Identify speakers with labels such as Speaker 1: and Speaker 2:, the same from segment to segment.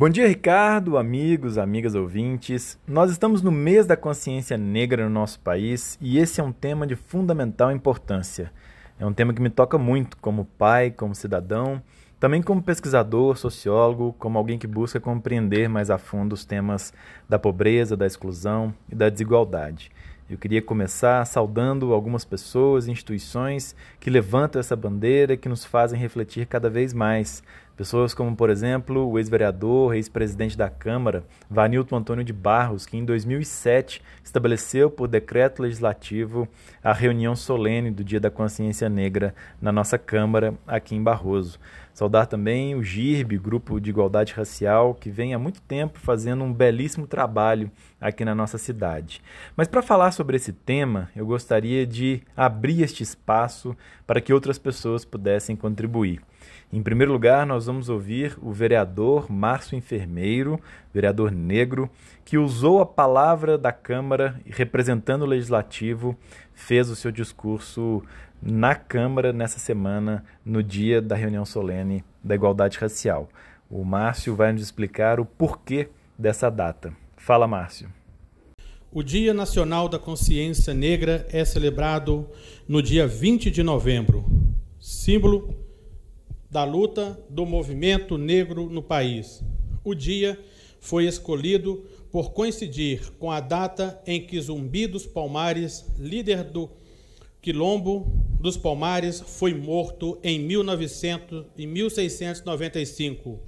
Speaker 1: Bom dia, Ricardo, amigos, amigas ouvintes. Nós estamos no mês da consciência negra no nosso país e esse é um tema de fundamental importância. É um tema que me toca muito como pai, como cidadão, também como pesquisador, sociólogo, como alguém que busca compreender mais a fundo os temas da pobreza, da exclusão e da desigualdade. Eu queria começar saudando algumas pessoas instituições que levantam essa bandeira e que nos fazem refletir cada vez mais. Pessoas como, por exemplo, o ex-vereador, ex-presidente da Câmara, Vanilton Antônio de Barros, que em 2007 estabeleceu por decreto legislativo a reunião solene do Dia da Consciência Negra na nossa Câmara, aqui em Barroso. Saudar também o GIRB, Grupo de Igualdade Racial, que vem há muito tempo fazendo um belíssimo trabalho aqui na nossa cidade. Mas para falar sobre esse tema, eu gostaria de abrir este espaço para que outras pessoas pudessem contribuir. Em primeiro lugar, nós vamos ouvir o vereador Márcio Enfermeiro, vereador negro, que usou a palavra da Câmara representando o legislativo, fez o seu discurso na Câmara nessa semana, no dia da reunião solene da igualdade racial. O Márcio vai nos explicar o porquê dessa data. Fala, Márcio.
Speaker 2: O Dia Nacional da Consciência Negra é celebrado no dia 20 de novembro, símbolo da luta do movimento negro no país. O dia foi escolhido por coincidir com a data em que Zumbi dos Palmares, líder do Quilombo dos Palmares, foi morto em 1900 e 1695.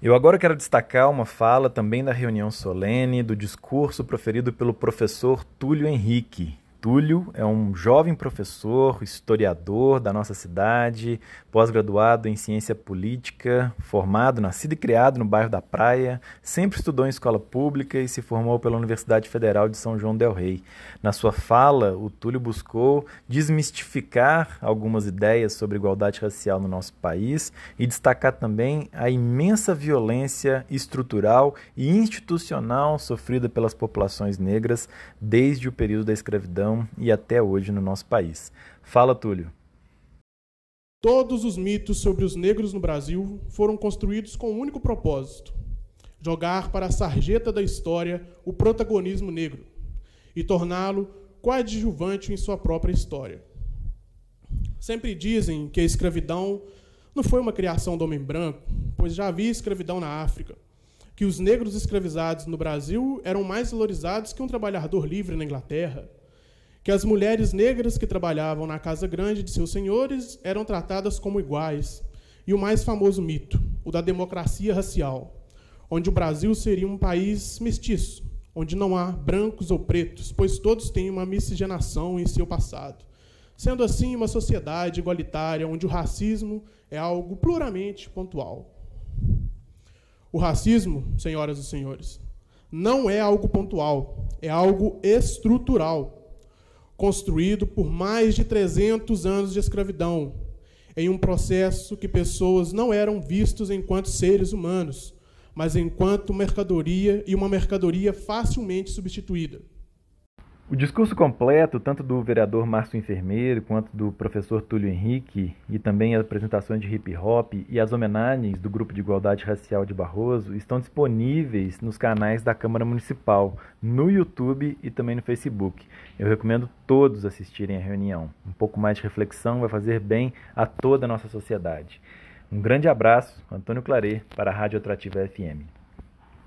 Speaker 1: Eu agora quero destacar uma fala também da reunião solene do discurso proferido pelo professor Túlio Henrique, Túlio é um jovem professor, historiador da nossa cidade, pós-graduado em ciência política, formado, nascido e criado no bairro da Praia, sempre estudou em escola pública e se formou pela Universidade Federal de São João del Rei. Na sua fala, o Túlio buscou desmistificar algumas ideias sobre igualdade racial no nosso país e destacar também a imensa violência estrutural e institucional sofrida pelas populações negras desde o período da escravidão e até hoje no nosso país. Fala, Túlio.
Speaker 3: Todos os mitos sobre os negros no Brasil foram construídos com um único propósito: jogar para a sarjeta da história o protagonismo negro e torná-lo coadjuvante em sua própria história. Sempre dizem que a escravidão não foi uma criação do homem branco, pois já havia escravidão na África, que os negros escravizados no Brasil eram mais valorizados que um trabalhador livre na Inglaterra, que as mulheres negras que trabalhavam na casa grande de seus senhores eram tratadas como iguais, e o mais famoso mito, o da democracia racial, onde o Brasil seria um país mestiço, onde não há brancos ou pretos, pois todos têm uma miscigenação em seu passado. Sendo assim, uma sociedade igualitária onde o racismo é algo puramente pontual. O racismo, senhoras e senhores, não é algo pontual, é algo estrutural construído por mais de 300 anos de escravidão, em um processo que pessoas não eram vistos enquanto seres humanos, mas enquanto mercadoria e uma mercadoria facilmente substituída.
Speaker 1: O discurso completo, tanto do vereador Márcio Enfermeiro quanto do professor Túlio Henrique, e também as apresentações de hip hop e as homenagens do Grupo de Igualdade Racial de Barroso estão disponíveis nos canais da Câmara Municipal, no YouTube e também no Facebook. Eu recomendo todos assistirem à reunião. Um pouco mais de reflexão vai fazer bem a toda a nossa sociedade. Um grande abraço, Antônio Claret, para a Rádio Atrativa FM.